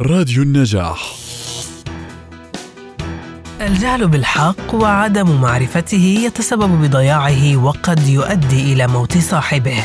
راديو النجاح. الجهل بالحق وعدم معرفته يتسبب بضياعه وقد يؤدي إلى موت صاحبه.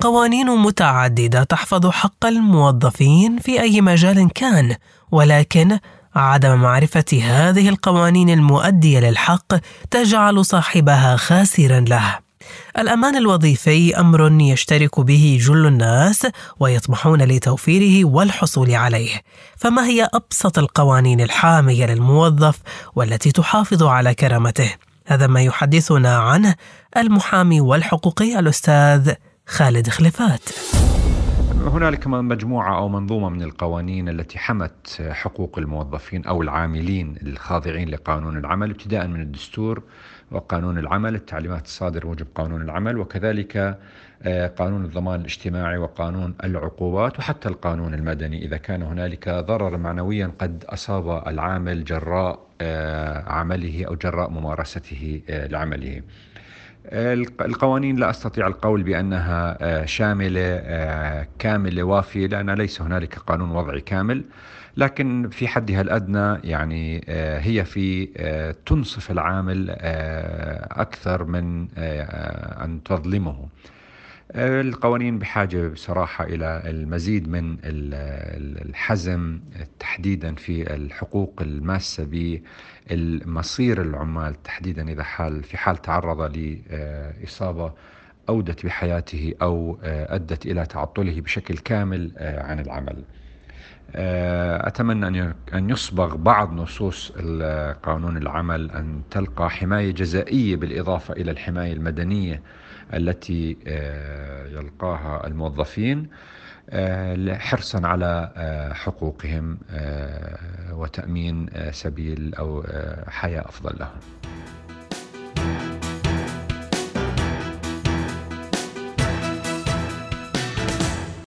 قوانين متعددة تحفظ حق الموظفين في أي مجال كان ولكن عدم معرفة هذه القوانين المؤدية للحق تجعل صاحبها خاسرا له. الأمان الوظيفي أمر يشترك به جل الناس ويطمحون لتوفيره والحصول عليه. فما هي أبسط القوانين الحامية للموظف والتي تحافظ على كرامته؟ هذا ما يحدثنا عنه المحامي والحقوقي الأستاذ خالد خلفات. هنالك مجموعة أو منظومة من القوانين التي حمت حقوق الموظفين أو العاملين الخاضعين لقانون العمل ابتداء من الدستور وقانون العمل التعليمات الصادرة موجب قانون العمل وكذلك آه، قانون الضمان الاجتماعي وقانون العقوبات وحتى القانون المدني. إذا كان هنالك ضرر معنويا قد أصاب العامل جراء آه، عمله أو جراء ممارسته آه، لعمله. القوانين لا أستطيع القول بأنها آه، شاملة آه، كاملة وافية لأن ليس هنالك قانون وضعي كامل لكن في حدها الأدنى يعني آه، هي في تنصف العامل أكثر من أن تظلمه. القوانين بحاجة بصراحة إلى المزيد من الحزم تحديدا في الحقوق الماسة بالمصير العمال تحديدا إذا حال في حال تعرض لإصابة أودت بحياته أو أدت إلى تعطله بشكل كامل عن العمل. أتمنى أن يصبغ بعض نصوص قانون العمل أن تلقى حماية جزائية بالإضافة إلى الحماية المدنية التي آه، يلقاها الموظفين آه، حرصا على آه، حقوقهم وتأمين سبيل أو حياة أفضل لهم.